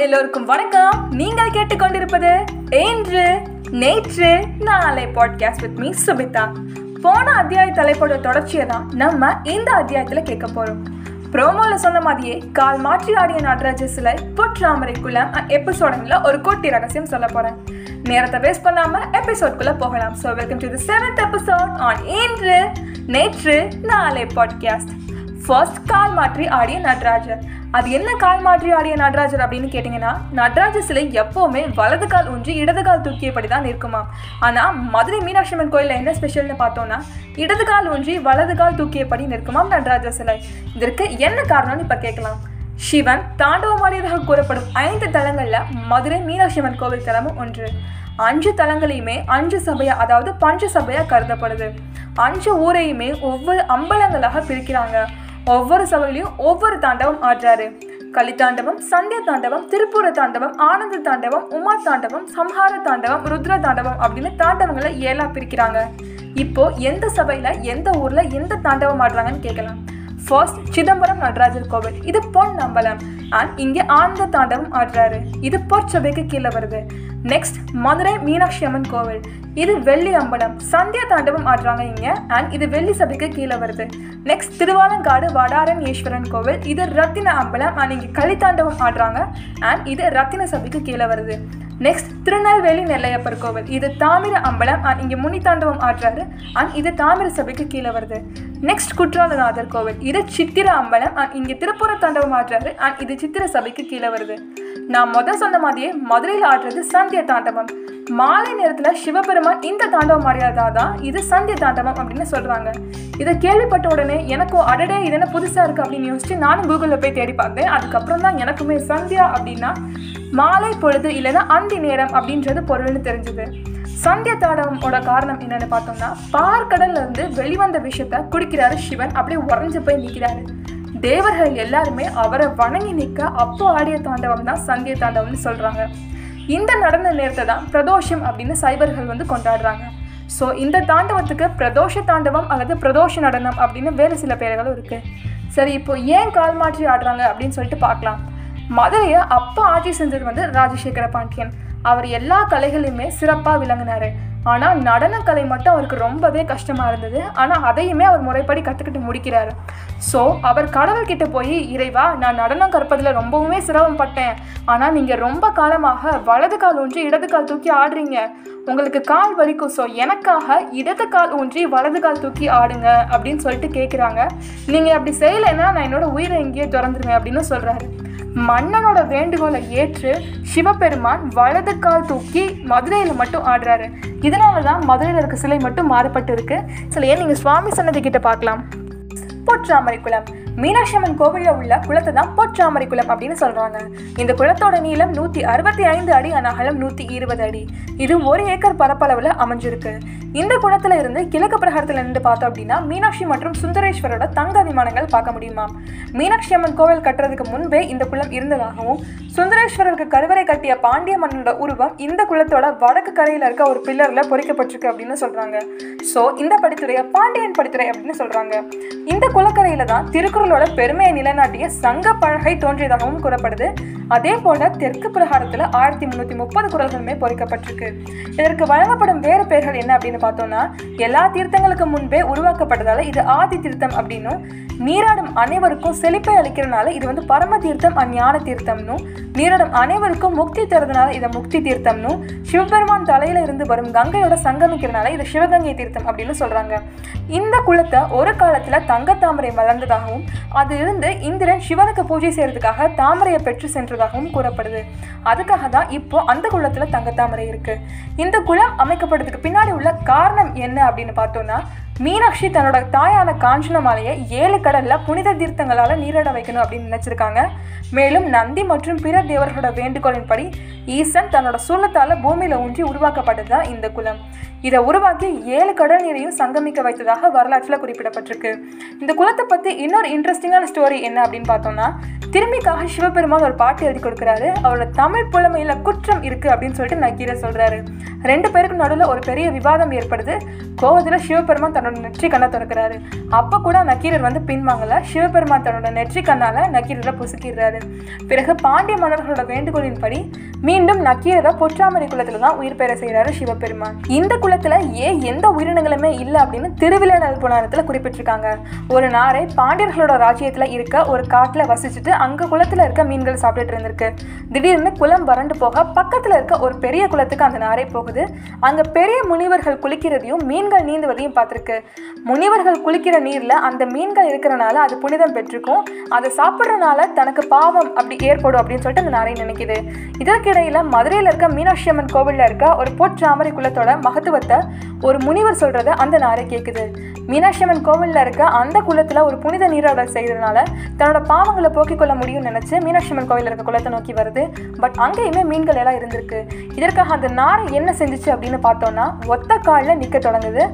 எல்லோருக்கும் வணக்கம். நீங்கள் கேட்டுக்கொண்டிருப்பது இன்று நேற்று நாளை பாட்காஸ்ட் வித் மீ சுபிதா. போன அத்தியாய தலைப்போட தொடர்ச்சியை தான் நம்ம இந்த அத்தியாயத்தில் கேட்க போகிறோம் ப்ரோமோவில் சொன்ன மாதிரியே கால் மாற்றி ஆடிய நடராஜ சிலை பொற்றாமரைக்குள்ள எபிசோடுங்கள ஒரு கோட்டி ரகசியம் சொல்ல போகிறேன் நேரத்தை வேஸ்ட் பண்ணாமல் எபிசோட்குள்ளே போகலாம். So welcome to the seventh episode on Indru Netru Naalai podcast first கால் மாற்றி ஆடிய நடராஜர். அது என்ன கால் மாற்றி ஆடிய நடராஜர் அப்படின்னு கேட்டிங்கன்னா நடராஜர் சிலை எப்போவுமே வலது கால் ஊன்றி இடது கால் தூக்கியபடி தான் இருக்குமா ஆனால் மதுரை மீனாட்சி அம்மன் கோயிலில் என்ன ஸ்பெஷல்னு பார்த்தோன்னா இடது கால் ஊன்றி வலது கால் தூக்கியபடி நிற்குமாம் நடராஜர் சிலை. இதற்கு என்ன காரணம்னு இப்போ கேட்கலாம். சிவன் தாண்டவமாடியதாக கூறப்படும் ஐந்து தலங்களில் மதுரை மீனாட்சி அம்மன் கோவில் தலமும் ஒன்று. அஞ்சு தலங்களையுமே அஞ்சு சபையா அதாவது பஞ்ச சபையா கருதப்படுது. அஞ்சு ஊரையுமே ஒவ்வொரு அம்பலங்களாக பிரிக்கிறாங்க. ஒவ்வொரு சபையிலையும் ஒவ்வொரு தாண்டவம் ஆடுறாரு கலித்தாண்டவம் சந்திய தாண்டவம் திருப்பூர தாண்டவம் ஆனந்த தாண்டவம் உமா தாண்டவம் சம்ஹார தாண்டவம் ருத்ர தாண்டவம் அப்படின்னு தாண்டவங்களை ஏழா பிரிக்கிறாங்க. இப்போ எந்த சபையில எந்த ஊர்ல எந்த தாண்டவம் ஆடுறாங்கன்னு கேட்கலாம். ஃபர்ஸ்ட் சிதம்பரம் நடராஜர் கோவில். இது பொன் அம்பலம் அண்ட் இங்கே ஆனந்த தாண்டவம் ஆடுறாரு. இது பொற்சபைக்கு கீழே வருது. நெக்ஸ்ட் மதுரை மீனாட்சி அம்மன் கோவில். இது வெள்ளி அம்பலம். சந்தியா தாண்டவம் ஆடுறாங்க இங்க அண்ட் இது வெள்ளி சபைக்கு கீழே வருது. நெக்ஸ்ட் திருவாலங்காடு வடாரன் ஈஸ்வரன் கோவில். இது ரத்தின அம்பலம் அண்ட் இங்கே களித்தாண்டவம் ஆடுறாங்க அண்ட் இது ரத்தின சபைக்கு கீழே வருது. நெக்ஸ்ட் திருநெல்வேலி நெல்லையப்பர் கோவில். இது தாமிர அம்பலம் அண்ட் இங்கே முனித்தாண்டவம் ஆடுறாரு அண்ட் இது தாமிர சபைக்கு கீழே வருது. நெக்ஸ்ட் குற்றாலநாதர் கோவில். இது சித்திர அம்பலம் அண்ட் இங்கே திருப்புற தாண்டவம் ஆடுறாரு அண்ட் இது சித்திர சபைக்கு கீழே வருது. நான் முதல் சொன்ன மாதிரியே மதுரையில் ஆடுறது சந்திய தாண்டவம். மாலை நேரத்தில் சிவபெருமான் இந்த தாண்டவம் ஆடியதா தான் இது சந்திய தாண்டவம் அப்படின்னு சொல்கிறாங்க இதை கேள்விப்பட்ட உடனே எனக்கும் அடடே இது என்ன புதுசாக இருக்குது அப்படின்னு யோசிச்சு நானும் கூகுளில் போய் தேடி பார்த்தேன். அதுக்கப்புறம் தான் எனக்குமே சந்தியா அப்படின்னா மாலை பொழுது இல்லைன்னா அந்தி நேரம் அப்படின்றது பொருள்னு தெரிஞ்சுது. சந்திய தாண்டவமோட காரணம் என்னன்னு பார்த்தோம்னா பார்க்கடல்ல இருந்து வெளிவந்த விஷயத்த குடிக்கிறாரு சிவன். அப்படியே உறைஞ்சு போய் நிற்கிறாரு தேவர்கள் எல்லாருமே அவரை வணங்கி நிற்க அப்போ ஆடிய தாண்டவம் தான் சந்திய தாண்டவம்னு சொல்கிறாங்க இந்த நடன நேரத்தை தான் பிரதோஷம் அப்படின்னு சைபர்கள் வந்து கொண்டாடுறாங்க. ஸோ இந்த தாண்டவத்துக்கு பிரதோஷ தாண்டவம் அல்லது பிரதோஷ நடனம் அப்படின்னு வேறு சில பேர்களும் இருக்குது சரி இப்போ ஏன் கால் மாற்றி ஆடுறாங்க அப்படின்னு சொல்லிட்டு பார்க்கலாம். மதுரையை அப்போ ஆட்சி செஞ்சது வந்து ராஜசேகர பாண்டியன். அவர் எல்லா கலைகளையுமே சிறப்பாக விளங்கினார். ஆனால் நடனக்கலை மட்டும் அவருக்கு ரொம்பவே கஷ்டமாக இருந்தது. ஆனால் அதையுமே அவர் முறைப்படி கற்றுக்கிட்டு முடிக்கிறார். ஸோ அவர் கடவுள்கிட்ட போய் இறைவா நான் நடனம் கற்பதில் ரொம்பவுமே சிரமப்பட்டேன் ஆனால் நீங்கள் ரொம்ப காலமாக வலது கால் ஊன்றி இடது கால் தூக்கி ஆடுறீங்க. உங்களுக்கு கால் வலிக்கும். ஸோ எனக்காக இடது கால் ஊன்றி வலது கால் தூக்கி ஆடுங்க அப்படின்னு சொல்லிட்டு கேட்குறாங்க நீங்கள் அப்படி செய்யலைன்னா நான் என்னோடய உயிரை எங்கேயே திறந்துருவேன் அப்படின்னு சொல்கிறாரு மன்னனோட வேண்டுகோளை ஏற்று சிவபெருமான் வலது கால் தூக்கி மதுரையில் மட்டும் ஆடுறாரு. இதனால தான் மதுரையில் இருக்க சிலை மட்டும் மாறுபட்டு இருக்கு சிலையை நீங்கள் சுவாமி சன்னதி கிட்ட பார்க்கலாம். பொற்றாமரை குளம். மீனாட்சி அம்மன் கோவிலில் உள்ள குளத்தை தான் பொற்றாமரை குளம் அப்படின்னு சொல்றாங்க. இந்த குளத்தோட நீளம் நூத்தி அறுபத்தி ஐந்து அடி அகலம் நூத்தி இருபது அடி. இது ஒரு ஏக்கர் பரப்பளவில் அமைஞ்சிருக்கு. இந்த குளத்துல இருந்து கிழக்கு பிரகாரத்துல இருந்து பார்த்தோம் அப்படின்னா மீனாட்சி மற்றும் சுந்தரேஸ்வரோட தங்க விமானங்கள் பார்க்க முடியுமா? மீனாட்சி அம்மன் கோவில் கட்டுறதுக்கு முன்பே இந்த குளம் இருந்ததாகவும் சுந்தரேஸ்வரருக்கு கருவறை கட்டிய பாண்டிய மன்னனோட உருவம் இந்த குளத்தோட வடக்கு கரையில இருக்க ஒரு பில்லர்ல பொறிக்கப்பட்டிருக்கு அப்படின்னு சொல்றாங்க. ஸோ இந்த படித்துறையை பாண்டியன் படித்துறை அப்படின்னு சொல்றாங்க. இந்த குளக்கரையில தான் திருக்குறளோட பெருமையை நிலைநாட்டிய சங்க பழகை தோன்றியதாகவும் கூறப்படுது. அதே போல தெற்கு பிரகாரத்தில் ஆயிரத்தி முன்னூத்தி முப்பது குரல்களுமே பொறிக்கப்பட்டிருக்கு. இதற்கு வழங்கப்படும் வேறு பெயர்கள் என்ன அப்படின்னு பார்த்தோம்னா எல்லா தீர்த்தங்களுக்கு முன்பே உருவாக்கப்பட்டதால இது ஆதி தீர்த்தம் அப்படின்னும் நீராடும் அனைவருக்கும் செழிப்பை அளிக்கிறனால இது வந்து பரம தீர்த்தம் அஞ்ஞான தீர்த்தம்னும் நீராடும் அனைவருக்கும் முக்தி தருதுனால இதை முக்தி தீர்த்தம்னும் சிவபெருமான் தலையில இருந்து வரும் கங்கையோட சங்கமிக்கிறனால இது சிவகங்கை தீர்த்தம் அப்படின்னு சொல்றாங்க. இந்த குளத்தை ஒரு காலத்துல தங்க தாமரை வளர்ந்ததாகவும் அதிலிருந்து இந்திரன் சிவனுக்கு பூஜை செய்யறதுக்காக தாமரையை பெற்று சென்றதாகவும் கூறப்படுது. அதுக்காக தான் இப்போ அந்த குளத்துல தங்கத்தாமரை இருக்கு. இந்த குளம் அமைக்கப்படுறதுக்கு பின்னாடி உள்ள காரணம் என்ன அப்படின்னு பார்த்தோம்னா மீனாட்சி தன்னோட தாயான காஞ்சனமாலையை ஏழு கடல்ல புனித தீர்த்தங்களால நீராட வைக்கணும் அப்படின்னு நினைச்சிருக்காங்க. மேலும் நந்தி மற்றும் பிற தேவர்களோட வேண்டுகோளின்படி ஈசன் தன்னோட சூலத்தால பூமியில ஊன்றி உருவாக்கப்பட்டதுதான் இந்த குலம். இதை உருவாக்கி ஏழு கடல் நீரையும் சங்கமிக்க வைத்ததாக வரலாற்றில் குறிப்பிடப்பட்டிருக்கு. இந்த குலத்தை பற்றி இன்னொரு இன்ட்ரெஸ்டிங்கான ஸ்டோரி என்ன அப்படின்னு பார்த்தோம்னா திரும்பிக்காக சிவபெருமான் ஒரு பாட்டு எழுதி கொடுக்குறாரு. அவரோட தமிழ் புலமையில் குற்றம் இருக்குது அப்படின்னு சொல்லிட்டு நக்கீரை சொல்கிறாரு ரெண்டு பேருக்கு நடுவில் ஒரு பெரிய விவாதம் ஏற்படுது. கோவத்தில் சிவபெருமான் தன்னோட நெற்றி கண்ணை திறக்கிறாரு. அப்போ கூட நக்கீரர் வந்து பின்வாங்கல. சிவபெருமான் தன்னோட நெற்றி கண்ணால் நக்கீரரை புசுக்கிடுறாரு. பிறகு பாண்டிய மன்னர்களோட வேண்டுகோளின்படி மீண்டும் நக்கீரரை பொற்றாமரை குளத்தில் தான் உயிர் பெற செய்கிறாரு சிவபெருமான். இந்த குளத்தில் ஏன் எந்த உயிரினங்களுமே இல்லை அப்படின்னு திருவிளையாடல் புராணத்தில் குறிப்பிட்டிருக்காங்க. ஒரு நாரை பாண்டியர்களோட ராஜ்யத்தில் இருக்க ஒரு காட்டில் வசிச்சுட்டு அங்கே குளத்தில் இருக்க மீன்கள் சாப்பிட்டுட்டு இருந்திருக்கு. திடீர்னு குளம் வறண்டு போக பக்கத்தில் இருக்க ஒரு பெரிய குளத்துக்கு அந்த நாரை போகுது. அங்கே பெரிய முனிவர்கள் குளிக்கிறதையும் மீன் மீன்கள் நீந்துவதையும் பார்த்துருக்கு. முனிவர்கள் குளிக்கிற நீரில் அந்த மீன்கள் இருக்கிறனால அது புனிதம் பெற்றிருக்கும். அதை சாப்பிட்றனால தனக்கு பாவம் அப்படி ஏற்படும் அப்படின்னு சொல்லிட்டு அந்த நாரை நினைக்குது. இதற்கிடையில மதுரையில இருக்க மீனாட்சி அம்மன் கோவிலில் இருக்க ஒரு பொற்றாமரை குலத்தோட மகத்துவத்தை ஒரு முனிவர் சொல்கிறத அந்த நாரை கேட்குது மீனாட்சி அம்மன் கோவிலில் இருக்க அந்த குளத்தில் ஒரு புனித நீராடல் செய்கிறதுனால தன்னோட பாவங்களை போக்கிக் கொள்ள முடியும்னு நினச்சி மீனாட்சி அம்மன் கோவில்ல இருக்க குளத்தை நோக்கி வருது. பட் அங்கேயுமே மீன்கள் எல்லாம் இருந்திருக்கு. இதற்காக அந்த நாரை என்ன செஞ்சிச்சு அப்படின்னு பார்த்தோம்னா ஒத்த காலில் நிற்க தொடங்குது.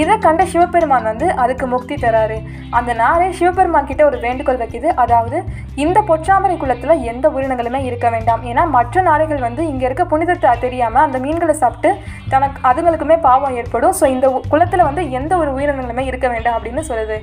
இதை கண்ட சிவபெருமான் வந்து அதுக்கு முக்தி தராரு. அந்த நாரை சிவபெருமான் கிட்ட ஒரு வேண்டுகோள் வைக்குது. அதாவது இந்த பொற்றாமரை குளத்தில் எந்த உயிரினங்களுமே இருக்க வேண்டாம். ஏன்னா மற்ற நாரைகள் வந்து இங்கே இருக்க புனிதத்தை தெரியாமல் அந்த மீன்களை சாப்பிட்டு தனக்கு அதுங்களுக்குமே பாவம் ஏற்படும். ஸோ இந்த குளத்தில் வந்து எந்த ஒரு உயிரினங்களுமே இருக்க வேண்டாம் அப்படின்னு சொல்லுது.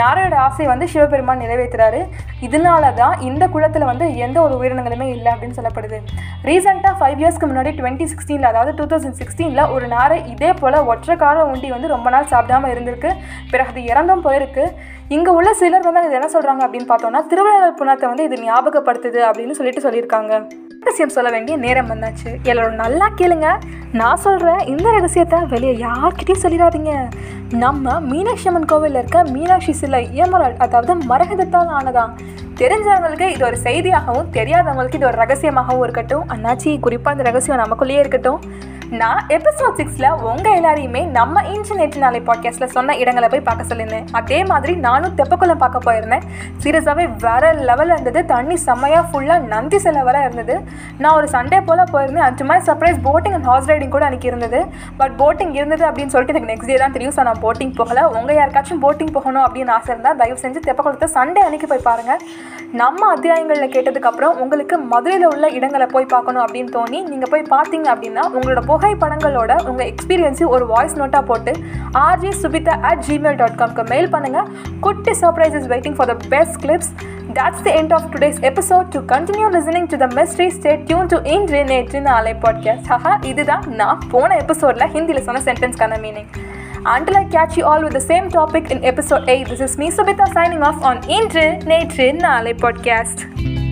நாரையோட ஆசை வந்து சிவபெருமான் நிறைவேற்றுறாரு. இதனால தான் இந்த குளத்தில் வந்து எந்த ஒரு உயிரினங்களுமே இல்லை அப்படின்னு சொல்லப்படுது. ரீசெண்டாக ஃபைவ் இயர்ஸ்க்கு முன்னாடி டுவெண்ட்டி சிக்ஸ்டீனில் அதாவது டூ தௌசண்ட் சிக்ஸ்டீனில் ஒரு நாரை இதே போல் ஒற்றை கால உண்டி வந்து ரொம்ப நாள் சாப்பிடாம இருந்திருக்கு. பிறகு அது இறந்தும் போயிருக்கு. இங்கே உள்ள சிலர் வந்து அது என்ன சொல்கிறாங்க அப்படின்னு பார்த்தோம்னா திருவிழா புணத்தை வந்து இது ஞாபகப்படுத்துது அப்படின்னு சொல்லிட்டு சொல்லியிருக்காங்க. ரகசியம் சொல்ல வேண்டிய நேரம் வந்தாச்சு. எல்லாரும் நல்லா கேளுங்க. நான் சொல்கிறேன் இந்த ரகசியத்தை வெளியே யார்கிட்டையும் சொல்லிடாதீங்க. நம்ம மீனாட்சி அம்மன் கோவிலில் இருக்க மீனாட்சி சிலை ஏமரால் அதாவது மரகதத்தால் ஆனதான் தெரிஞ்சவங்களுக்கு இது ஒரு செய்தியாகவும் தெரியாதவங்களுக்கு இது ஒரு ரகசியமாகவும் இருக்கட்டும். அண்ணாச்சி குறிப்பாக அந்த ரகசியம் நமக்குள்ளேயே இருக்கட்டும். நான் எபிசோட் சிக்ஸில் உங்கள் எல்லாரையுமே நம்ம இன்டர்நெட் நாளை பாட்காஸ்ட்டில் சொன்ன இடங்களை போய் பார்க்க சொல்லியிருந்தேன். அதே மாதிரி நானும் தெப்பக்குளம் பார்க்க போயிருந்தேன். சீரியஸாகவே வேற லெவலில் இருந்தது. தண்ணி செம்மையாக ஃபுல்லாக நந்தி சிலை வர இருந்தது. நான் ஒரு சண்டே போல் போயிருந்தேன். அஞ்சு மாதிரி surprise boating and horse riding கூட அன்றைக்கி இருந்தது. பட் போட்டிங் இருந்தது அப்படின்னு சொல்லிட்டு எனக்கு நெக்ஸ்ட் டே தான் தெரியும். ஸோ நான் போட்டிங் போகலை. உங்கள் யாருக்காச்சும் போட்டிங் போகணும் அப்படின்னு ஆசை இருந்தால் தயவு செஞ்சு தெப்பக்குளத்தை சண்டே அன்னைக்கு போய் பாருங்கள் நம்ம அத்தியாயங்களில் கேட்டதுக்கப்புறம் உங்களுக்கு மதுரையில் உள்ள இடங்களை போய் பார்க்கணும் அப்படின்னு தோணி நீங்கள் போய் பார்த்தீங்க அப்படின்னா உங்களோட நகை படங்களோட உங்கள் எக்ஸ்பீரியன்ஸையும் ஒரு வாய்ஸ் நோட்டாக போட்டு RG Subitha at Gmail dot காம்க்கு mail பண்ணுங்கள் குட்டி surprise is waiting for the best clips that's the end of today's episode to continue listening to the mystery stayed tune to Indru Netru Naalai podcast haha இதுதான் நான் போன எபிசோடில் ஹிந்தியில் சொன்ன சென்டென்ஸ்க்கான meaning Until I catch you all with same topic topic in episode 8, this is me Subita signing off on Intre Natre Nale.